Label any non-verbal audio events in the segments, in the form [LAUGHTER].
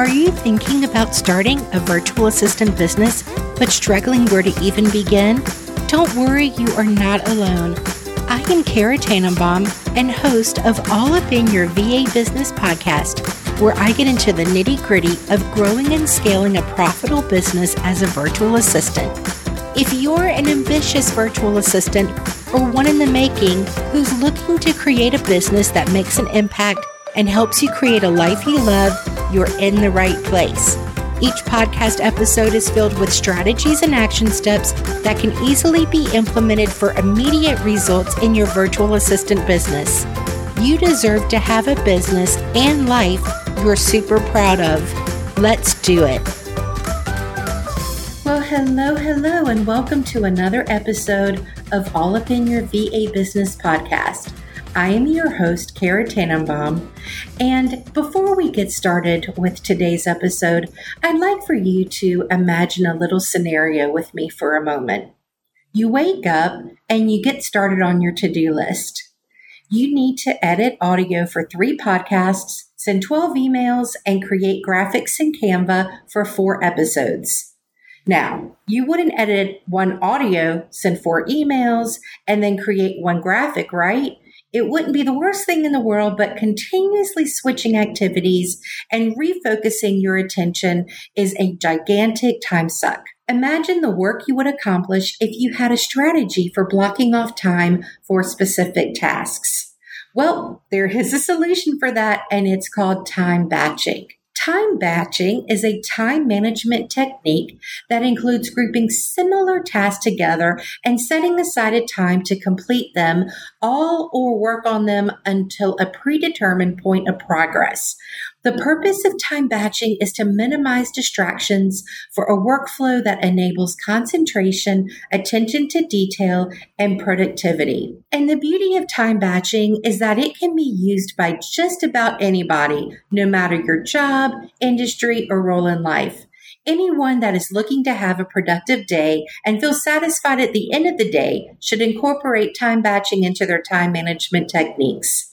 Are you thinking about starting a virtual assistant business but struggling where to even begin? Don't worry, you are not alone. I am Kara Tannenbaum and host of All Up in Your VA Business podcast, where I get into the nitty gritty of growing and scaling a profitable business as a virtual assistant. If you're an ambitious virtual assistant or one in the making who's looking to create a business that makes an impact and helps you create a life you love, you're in the right place. Each podcast episode is filled with strategies and action steps that can easily be implemented for immediate results in your virtual assistant business. You deserve to have a business and life you're super proud of. Let's do it. Well, hello, hello, and welcome to another episode of All Up in Your VA Business podcast. I am your host, Kara Tannenbaum. And before we get started with today's episode, I'd like for you to imagine a little scenario with me for a moment. You wake up and you get started on your to do list. You need to edit audio for three podcasts, send 12 emails, and create graphics in Canva for four episodes. Now, you wouldn't edit one audio, send four emails, and then create one graphic, right? It wouldn't be the worst thing in the world, but continuously switching activities and refocusing your attention is a gigantic time suck. Imagine the work you would accomplish if you had a strategy for blocking off time for specific tasks. Well, there is a solution for that, and it's called time batching. Time batching is a time management technique that includes grouping similar tasks together and setting aside a time to complete them all or work on them until a predetermined point of progress. The purpose of time batching is to minimize distractions for a workflow that enables concentration, attention to detail, and productivity. And the beauty of time batching is that it can be used by just about anybody, no matter your job, industry, or role in life. Anyone that is looking to have a productive day and feel satisfied at the end of the day should incorporate time batching into their time management techniques.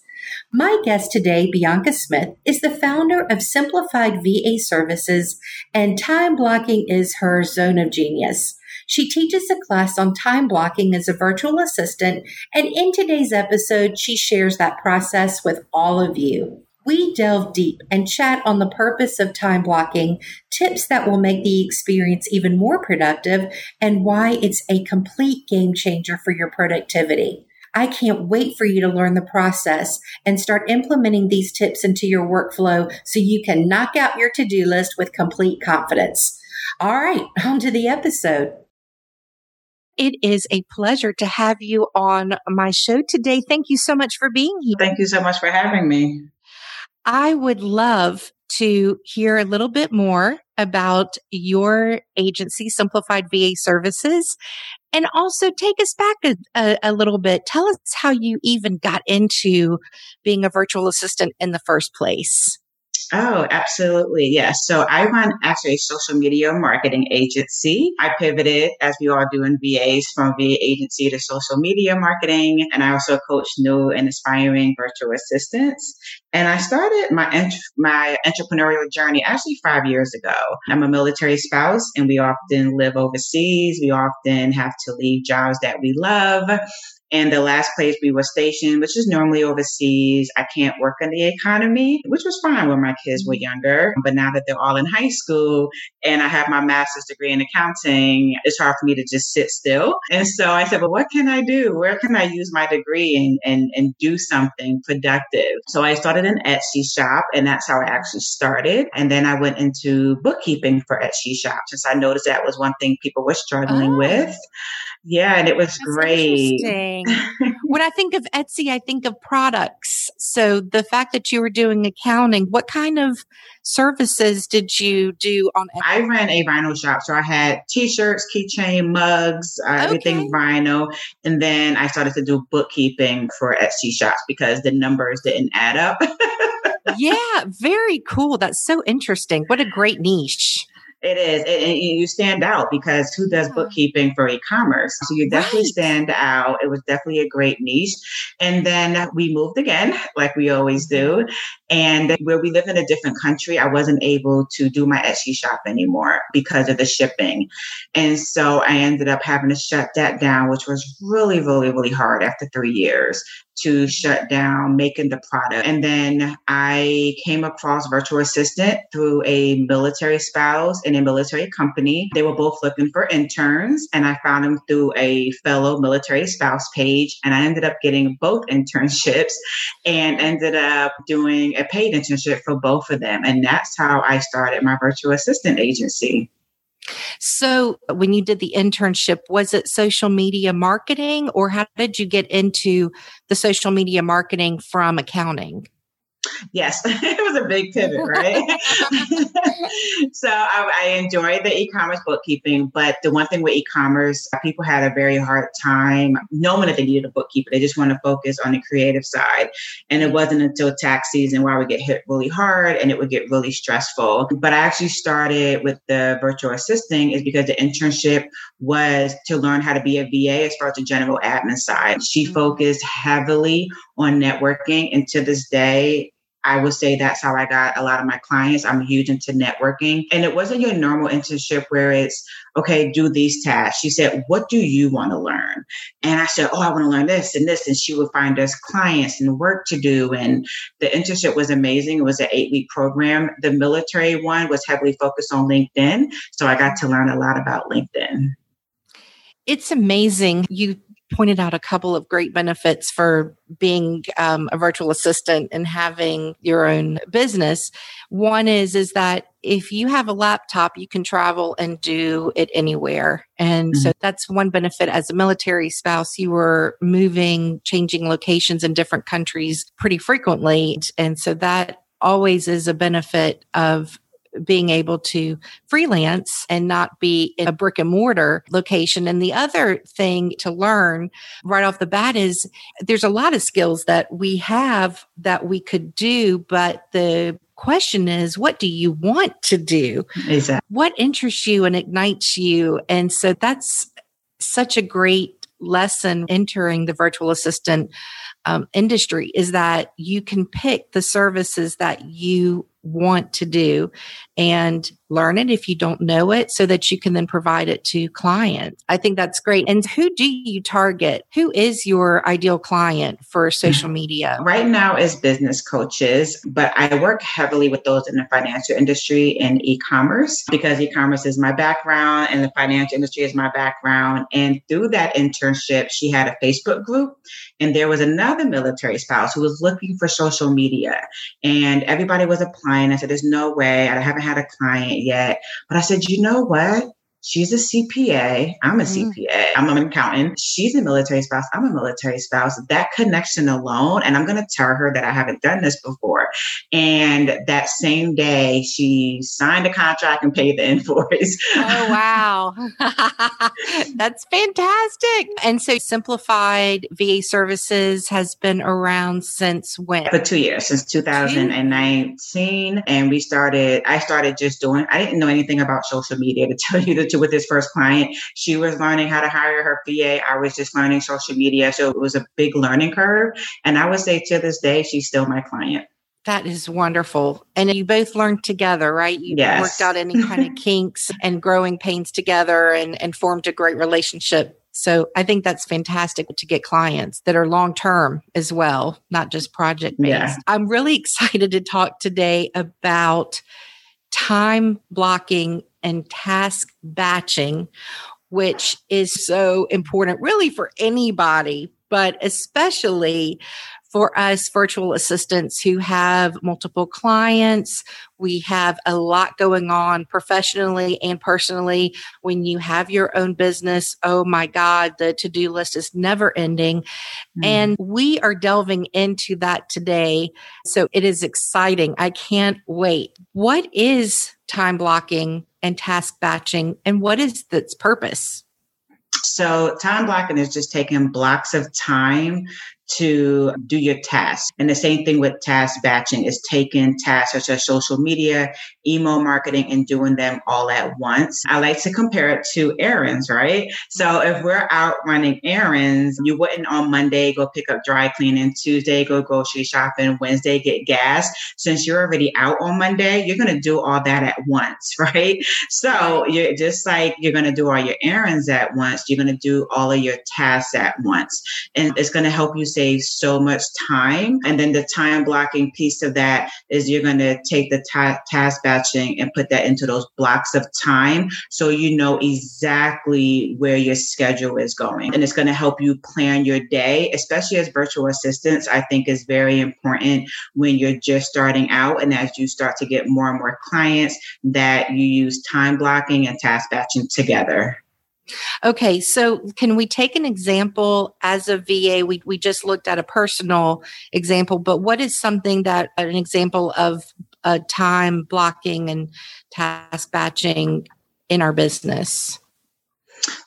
My guest today, Bianca Smith, is the founder of Simplified VA Services, and time blocking is her zone of genius. She teaches a class on time blocking as a virtual assistant, and in today's episode, she shares that process with all of you. We delve deep and chat on the purpose of time blocking, tips that will make the experience even more productive, and why it's a complete game changer for your productivity. I can't wait for you to learn the process and start implementing these tips into your workflow so you can knock out your to do list with complete confidence. All right, [LAUGHS] on to the episode. It is a pleasure to have you on my show today. Thank you so much for being here. Thank you so much for having me. I would love to hear a little bit more about your agency, Simplified VA Services, and also take us back a, a, a, little bit. Tell us how you even got into being a virtual assistant in the first place. Oh, absolutely. Yes. So I run actually a social media marketing agency. I pivoted, as we all do in VAs, from VA agency to social media marketing. And I also coach new and aspiring virtual assistants. And I started my, ent- my entrepreneurial journey actually five years ago. I'm a military spouse and we often live overseas. We often have to leave jobs that we love. And the last place we were stationed, which is normally overseas, I can't work in the economy, which was fine when my kids were younger. But now that they're all in high school and I have my master's degree in accounting, it's hard for me to just sit still. And so I said, well, what can I do? Where can I use my degree and, and, and do something productive? So I started an Etsy shop and that's how I actually started. And then I went into bookkeeping for Etsy shop since I noticed that was one thing people were struggling oh. with. Yeah, and it was That's great. [LAUGHS] when I think of Etsy, I think of products. So the fact that you were doing accounting, what kind of services did you do on Etsy? I ran a vinyl shop. So I had t-shirts, keychain, mugs, uh, okay. everything vinyl. And then I started to do bookkeeping for Etsy shops because the numbers didn't add up. [LAUGHS] yeah, very cool. That's so interesting. What a great niche. It is. And you stand out because who does bookkeeping for e commerce? So you definitely right. stand out. It was definitely a great niche. And then we moved again, like we always do. Mm-hmm. And where we live in a different country, I wasn't able to do my Etsy shop anymore because of the shipping. And so I ended up having to shut that down, which was really, really, really hard after three years to shut down making the product. And then I came across Virtual Assistant through a military spouse in a military company. They were both looking for interns, and I found them through a fellow military spouse page. And I ended up getting both [LAUGHS] internships and ended up doing a paid internship for both of them. And that's how I started my virtual assistant agency. So, uh, when you did the internship, was it social media marketing or how did you get into the social media marketing from accounting? Yes, [LAUGHS] it was a big pivot, right? [LAUGHS] so I, I enjoyed the e-commerce bookkeeping, but the one thing with e-commerce, people had a very hard time knowing that they needed a bookkeeper. They just want to focus on the creative side. And it wasn't until tax season where I would get hit really hard and it would get really stressful. But I actually started with the virtual assisting is because the internship was to learn how to be a VA as far as the general admin side. She mm-hmm. focused heavily on networking and to this day I would say that's how I got a lot of my clients. I'm huge into networking. And it wasn't your normal internship where it's, okay, do these tasks. She said, what do you want to learn? And I said, oh, I want to learn this and this. And she would find us clients and work to do. And the internship was amazing. It was an eight week program. The military one was heavily focused on LinkedIn. So I got to learn a lot about LinkedIn. It's amazing. You pointed out a couple of great benefits for being um, a virtual assistant and having your own business. One is is that if you have a laptop, you can travel and do it anywhere. And mm-hmm. so that's one benefit as a military spouse. You were moving, changing locations in different countries pretty frequently. And so that always is a benefit of being able to freelance and not be in a brick and mortar location. And the other thing to learn right off the bat is there's a lot of skills that we have that we could do, but the question is what do you want to do exactly. what interests you and ignites you and so that's such a great lesson entering the virtual assistant um, industry is that you can pick the services that you want to do. And learn it if you don't know it so that you can then provide it to clients. I think that's great. And who do you target? Who is your ideal client for social media? [LAUGHS] Right now is business coaches, but I work heavily with those in the financial industry and e-commerce because e-commerce is my background and the financial industry is my background. And through that internship, she had a Facebook group and there was another military spouse who was looking for social media and everybody was applying. I said, there's no way. I haven't had a client yet. But I said, you know what? She's a CPA. I'm a mm. CPA. I'm an accountant. She's a military spouse. I'm a military spouse. That connection alone, and I'm going to tell her that I haven't done this before. And that same day, she signed a contract and paid the [LAUGHS] invoice. Oh, wow. [LAUGHS] [LAUGHS] That's fantastic. And so, Simplified VA Services has been around since when? For two years, since 2019. And we started, I started just doing, I didn't know anything about social media to [LAUGHS] tell you the truth with this first client. She was learning how to hire her VA. I was just learning social media. So it was a big learning curve. And I would say to this day, she's still my client. That is wonderful. And you both learned together, right? You yes. worked out any kind of [LAUGHS] kinks and growing pains together and, and formed a great relationship. So I think that's fantastic to get clients that are long term as well, not just project based. Yeah. I'm really [LAUGHS] excited to talk today about time blocking and task batching, which is so important really for anybody, but especially for us virtual assistants who have multiple clients. We have a lot going on professionally and personally. When you have your own business, oh my God, the to do list is never ending. Mm. And we are delving into that today. So it is exciting. I can't wait. What is time blocking and task batching and what is its purpose? So, time blocking is just taking blocks of time to do your tasks. And the same thing with task batching is taking tasks such as social media, email marketing, and doing them all at once. I like to compare it to errands, right? So if we're out running errands, you wouldn't on Monday go pick up dry cleaning, Tuesday go grocery shopping, Wednesday get gas. Since you're already out on Monday, you're going to do all that at once, [LAUGHS] right? So you're just like you're going to do all your errands at once, you're going to do all of your tasks at once. And it's going to help you save so much time. And then the time blocking piece of that is you're going to take the ta- task batching and put that into those blocks of time so you know exactly where your schedule is going. And it's going to help you plan your day, especially as virtual assistants. I think is very important when you're just starting out and as you start to get more and more clients that you use time blocking and task batching together. Okay, so can we take an example as a VA? We, we just looked at a personal example, but what is something that an example of a time blocking and task batching in our business?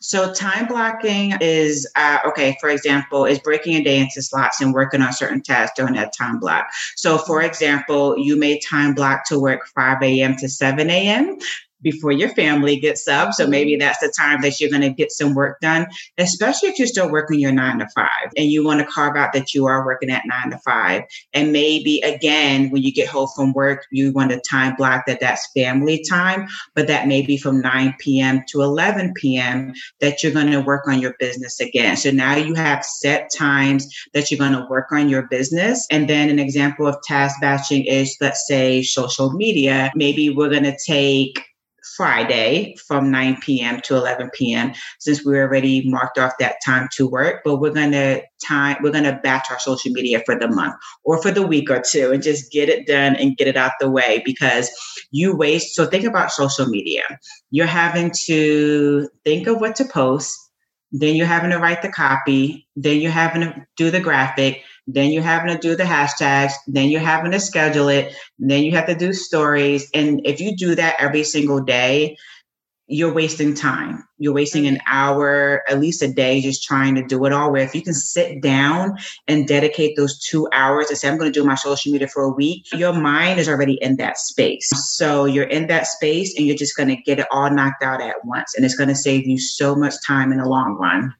So time blocking is uh, okay. For example, is breaking a day into slots and working on certain tasks during that time block. So, for example, you may time block to work 5 a.m. to 7 a.m before your family gets up. So maybe mm-hmm. that's the time that you're going to get some work done, especially if you're still working your nine to five and you want to carve out that you are working at nine to five. And maybe again, when you get home from work, you want to time block that that's family time, but that may be from 9 p.m. to 11 p.m. that you're going to work on your business again. So now you have set times that you're going to work on your business. And then an example of task batching is, let's say, social media. Maybe we're going to take Friday from 9 p.m. to 11 p.m. since we already marked off that time to work, but we're going to time we're going to batch our social media for the month or for the week or two and just get it done and get it out the way because you waste so think about social media. You're having to think of what to post, then you're having to write the copy, then you're having to do the graphic, then you're having to do the hashtags, then you're having to schedule it, then you have to do stories. And if you do that every single day, you're wasting time. You're wasting an hour, at least a day, just trying to do it all. Where if you can sit down and dedicate those two hours and say, I'm going to do my social media for a week, your mind is already in that space. So you're in that space and you're just going to get it all knocked out at once. And it's going to save you so much time in the long run.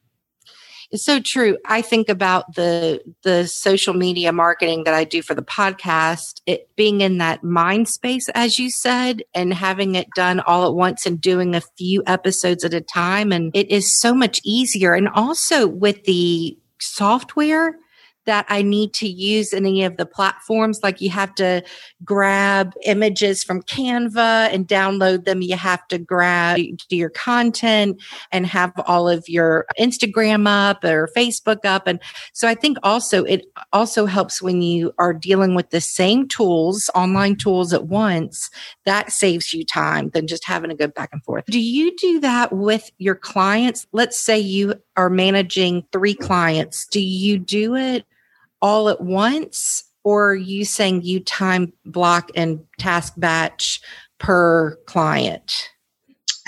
It's so true. I think about the the social media marketing that I do for the podcast, it being in that mind space, as you said, and having it done all at once and doing a few episodes at a time. And it is so much easier. And also with the software, that I need to use any of the platforms. Like you have to grab images from Canva and download them. You have to grab do your content and have all of your Instagram up or Facebook up. And so I think also it also helps when you are dealing with the same tools, online tools at once, that saves you time than just having to go back and forth. Do you do that with your clients? Let's say you are managing three clients. Do you do it all at once or are you saying you time block and task batch per client?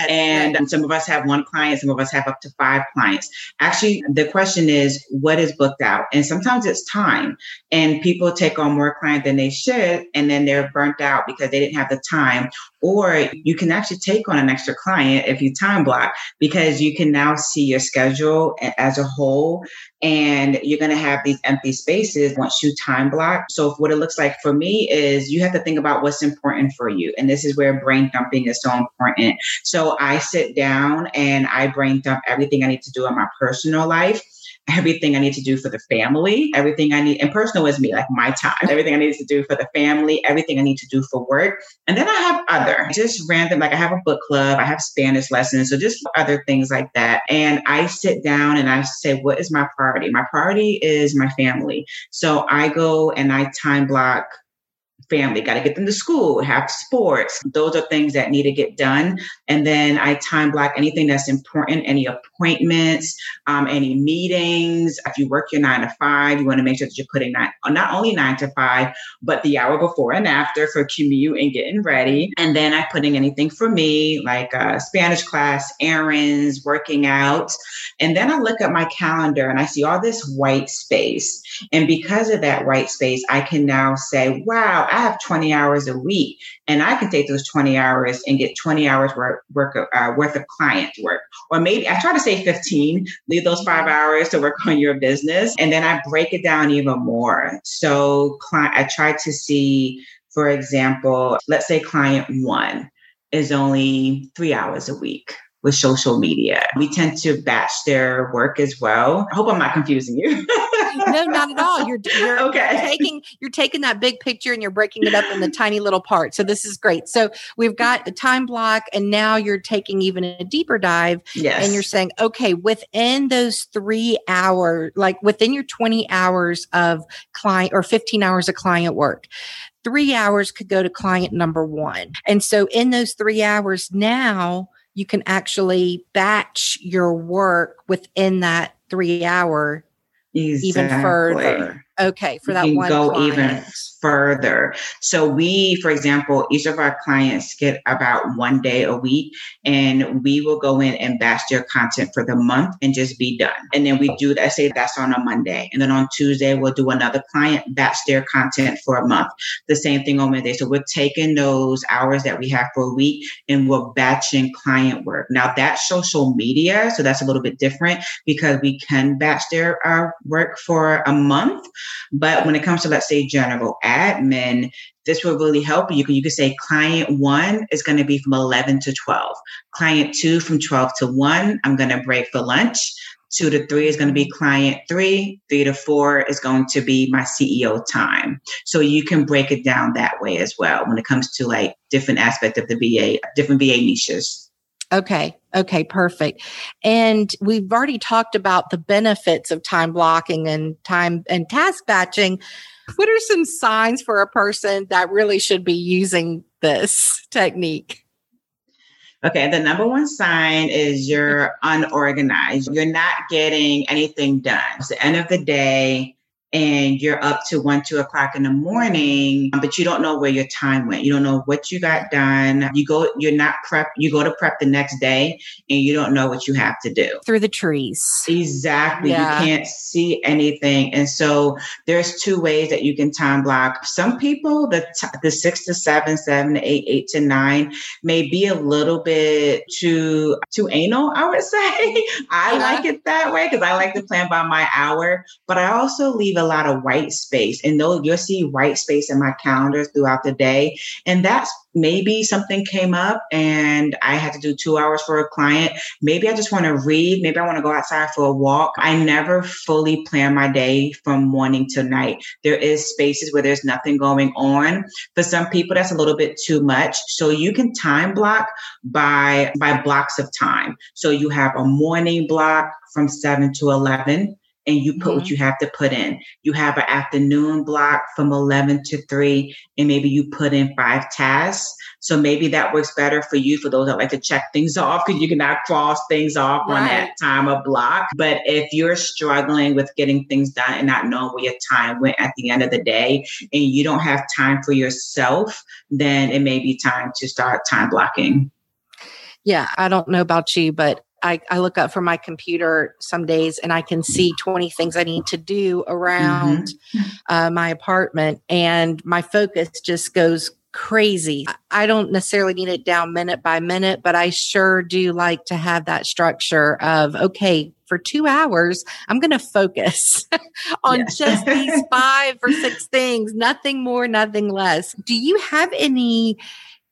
And um, some of us have one client, some of us have up to five clients. Actually, the question is what is booked out? And sometimes it's time. And people take on more client than they should, and then they're burnt out because they didn't have the time. Or you can actually take on an extra client if you time block because you can now see your schedule as a whole and you're going to have these empty spaces once you time block. So what it looks like for me is you have to think about what's important for you. And this is where brain dumping is so important. So I sit down and I brain dump everything I need to do in my personal life everything I need to do for the family, everything I need, and personal is me, like my time, everything I need to do for the family, everything I need to do for work. And then I have other, just random, like I have a book club, I have Spanish lessons, so just other things like that. And I sit down and I say, what is my priority? My priority is my family. So I go and I time block family, got to get them to school, have sports. Those are things that need to get done. And then I time block anything that's important, any appointments, um, any meetings. If you work your nine to five, you want to make sure that you're putting that not only nine to five, but the hour before and after for commute and getting ready. And then I'm putting anything for me, like a Spanish class, errands, working out. And then I look at my calendar and I see all this white space. And because of that white space, I can now say, wow, I have 20 hours a week. And I can take those 20 hours and get 20 hours work, work uh, worth of client work. Or maybe I try to say 15, leave those five hours to work on your business. And then I break it down even more. So client, I try to see, for example, let's say client one is only three hours a week with social media. We tend to batch their work as well. I hope I'm not confusing you. [LAUGHS] no, not at all. You're, you're, [LAUGHS] okay. you're taking you're taking that big picture and you're breaking it up in the tiny little parts. So this is great. So we've got the time block, and now you're taking even a deeper dive. Yes. And you're saying, okay, within those three hours, like within your 20 hours of client or 15 hours of client work, three hours could go to client number one. And so in those three hours now you can actually batch your work within that three hour exactly. even further. Okay, for that one go client. even further. So we, for example, each of our clients get about one day a week, and we will go in and batch their content for the month and just be done. And then we do that. Say that's on a Monday, and then on Tuesday we'll do another client batch their content for a month. The same thing on Monday. So we're taking those hours that we have for a week and we're batching client work. Now that's social media, so that's a little bit different because we can batch their uh, work for a month but when it comes to, let's say, general admin, this will really help you. You can, say client one is going to be from 11 to 12. Client two from 12 to 1, I'm going to break for lunch. Two to three is going to be client three. Three to four is going to be my CEO time. So you can break it down that way as well when it comes to like different aspect of the VA, different VA niches. Okay. Okay. Perfect. And we've already talked about the benefits of time blocking and time and task batching. What are some signs for a person that really should be using this [LAUGHS] technique? Okay, the number one sign is you're unorganized. You're not getting anything done. It's the end of the day and you're up to one, two o'clock in the morning, um, but you don't know where your time went. You don't know what you got done. You go, you're not prep, you go to prep the next day and you don't know what you have to do. Through the trees. Exactly. Yeah. You can't see anything. And so there's two ways that you can time block. Some people, the, t- the six to seven, seven to eight, eight to nine may be a little bit too, too anal, I would [LAUGHS] say. I yeah. like it that way because I like to plan by my hour, but I also leave a a lot of white space. And though you'll see white space in my calendar throughout the day. And that's maybe something came up and I had to do two hours for a client. Maybe I just want to read. Maybe I want to go outside for a walk. I never fully plan my day from morning to night. There is spaces where there's nothing going on. For some people, that's a little bit too much. So you can time block by, by blocks of time. So you have a morning block from seven to 11 and you put mm-hmm. what you have to put in. You have an afternoon block from 11 to 3, and maybe you put in five tasks. So maybe that works better for you, for those that like to check things [LAUGHS] off, because you cannot cross things off right. on that time of block. But if you're struggling with getting things done and not knowing where your time went at the end of the day, and you don't have time for yourself, then it may be time to start time blocking. Yeah, I don't know about you, but I, I, look up from my computer some days and I can see 20 things I need to do around mm-hmm. uh, my apartment, and my focus just goes crazy. I don't necessarily need it down minute by minute, but I sure do like to have that structure of, okay, for two hours, I'm going to focus [LAUGHS] on just these [LAUGHS] five or six things, nothing more, nothing less. Do you have any?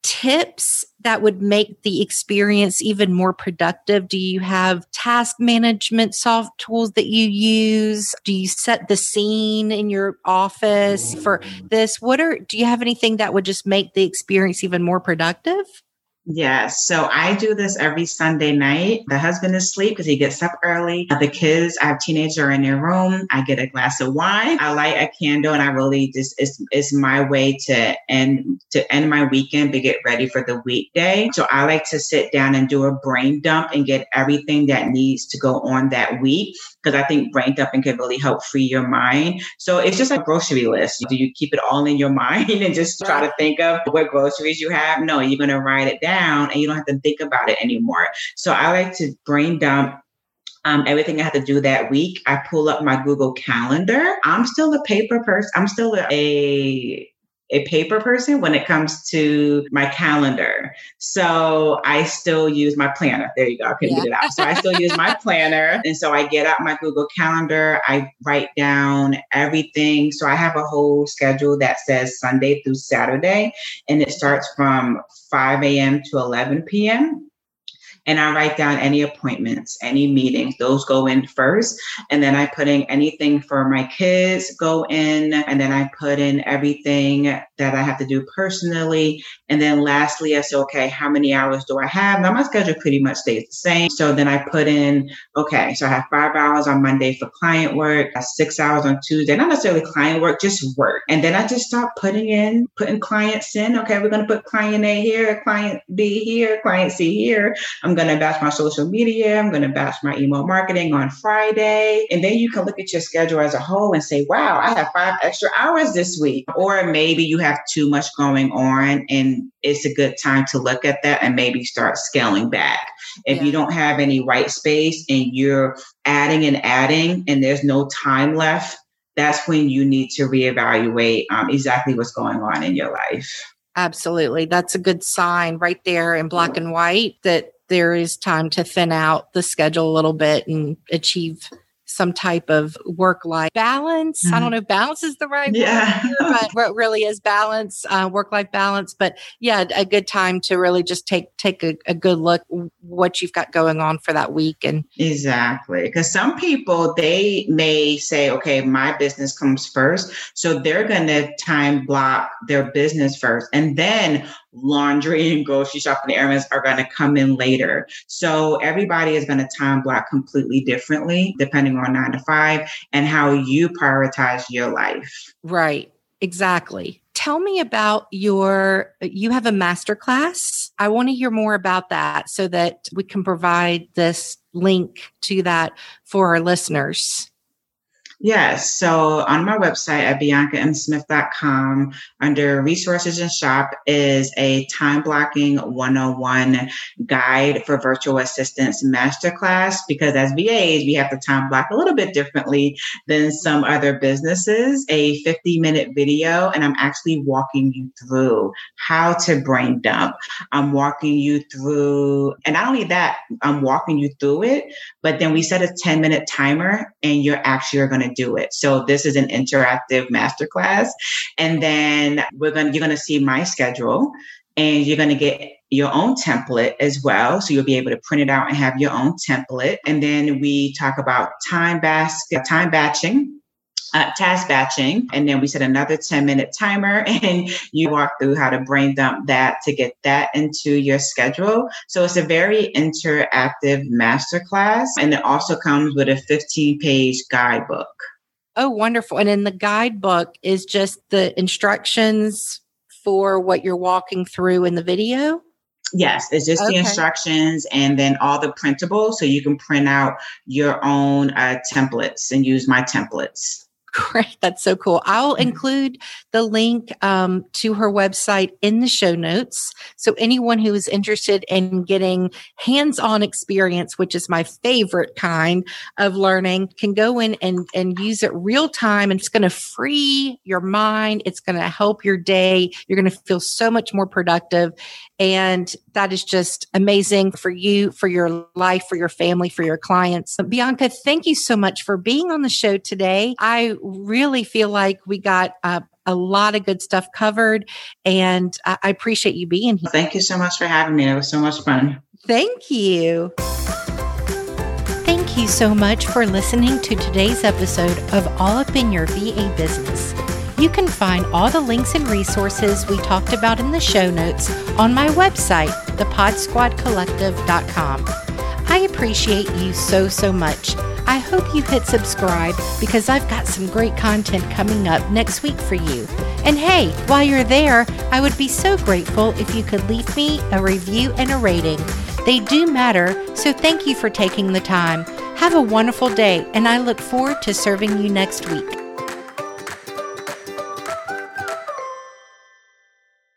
Tips that would make the experience even more productive? Do you have task management soft tools that you use? Do you set the scene in your office for mm. this? What are, do you have anything that would just make the experience even more productive? Yes. So I do this every Sunday night. The husband is asleep because he gets up early. Uh, the kids, I have teenagers in their room. I get a glass of wine. I light a candle and I really just, it's, it's my way to end, to end my weekend to get ready for the weekday. So I like to sit down and do a brain dump and get everything that needs to go on that week because I think brain dumping can really help free your mind. So it's just a grocery list. Do you keep it all in your [LAUGHS] mind and just try to think of what groceries you have? No, you're going to write it down and you don't have to think about it anymore. So I like to brain dump um, everything I have to do that week. I pull up my Google Calendar. I'm still a paper person. I'm still a a paper person when it comes to my calendar. So I still use my planner. There you go. I couldn't yeah. get it out. So I still use my [LAUGHS] planner. And so I get out my Google Calendar. I write down everything. So I have a whole schedule that says Sunday through Saturday, and it starts from 5 a.m. to 11 p.m and I write down any appointments, any meetings. Those go in first. And then I put in anything for my kids go in. And then I put in everything that I have to do personally. And then lastly, I say, okay, how many hours do I have? Now my schedule pretty much stays the same. So then I put in, okay, so I have five hours on Monday for client work, six hours on Tuesday, not necessarily client work, just work. And then I just start putting in, putting clients in. Okay, we're going to put client A here, client B here, client C here. I'm I'm going to batch my social media. I'm going to batch my email marketing on Friday. And then you can look at your schedule as a whole and say, wow, I have five extra hours this week. Or maybe you have too much going on and it's a good time to look at that and maybe start scaling back. If yeah. you don't have any white space and you're adding and adding and there's no time left, that's when you need to reevaluate um, exactly what's going on in your life. Absolutely. That's a good sign right there in black and white that there is time to thin out the schedule a little bit and achieve some type of work life balance. Mm-hmm. I don't mm-hmm. know if balance is the right yeah. word, [LAUGHS] but what really is balance, uh, work life balance. But yeah, a good time to really just take take a, a good look what you've got going on for that week. And exactly, because some people they may say, okay, my business comes first, so they're going to time block their business first, and then laundry and grocery shopping errands are going to come in later. So everybody is going to time block completely differently depending on nine to five and how you prioritize your life. Right. Exactly. Tell me about your you have a master class. I want to hear more about that so that we can provide this link to that for our listeners. Yes. So on my website at biancamsmith.com, under resources and shop is a time blocking 101 guide for virtual assistants masterclass. Because as VAs, we have to time block a little bit differently than some other businesses. A 50 minute video, and I'm actually walking you through how to brain dump. I'm walking you through, and not only that, I'm walking you through it, but then we set a 10 minute timer and you're actually going to do it. So this is an interactive masterclass. And then we're going to, you're going to see my schedule and you're going to get your own template as well. So you'll be able to print it out and have your own template. And then we talk about time basket, time batching uh, task batching. And then we set another 10 minute timer [LAUGHS] and you walk through how to brain dump that to get that into your schedule. So it's a very interactive masterclass. And it also comes with a 15 page guidebook. Oh, wonderful. And in the guidebook is just the instructions for what you're walking through in the video? Yes, it's just okay. the instructions and then all the printables. So you can print out your own uh, templates and use my templates. [LAUGHS] Great. That's so cool. I'll mm-hmm. include the link um, to her website in the show notes. So anyone who is interested in getting hands-on experience, which is my favorite kind of learning, can go in and, and use it real time. And it's going to free your mind. It's going to help your day. You're going to feel so much more productive. And that is just amazing for you, for your life, for your family, for your clients. Bianca, thank you so much for being on the show today. I really feel like we got uh, a lot of good stuff covered, and I, I appreciate you being here. Thank you so much for having me. It was so much fun. Thank you. Thank you so much for listening to today's episode of All Up in Your VA Business. You can find all the links and resources we talked about in the show notes on my website, thepodsquadcollective.com. I appreciate you so, so much. I hope you hit subscribe because I've got some great content coming up next week for you. And hey, while you're there, I would be so grateful if you could leave me a review and a rating. They do matter, so thank you for taking the time. Have a wonderful day, and I look forward to serving you next week.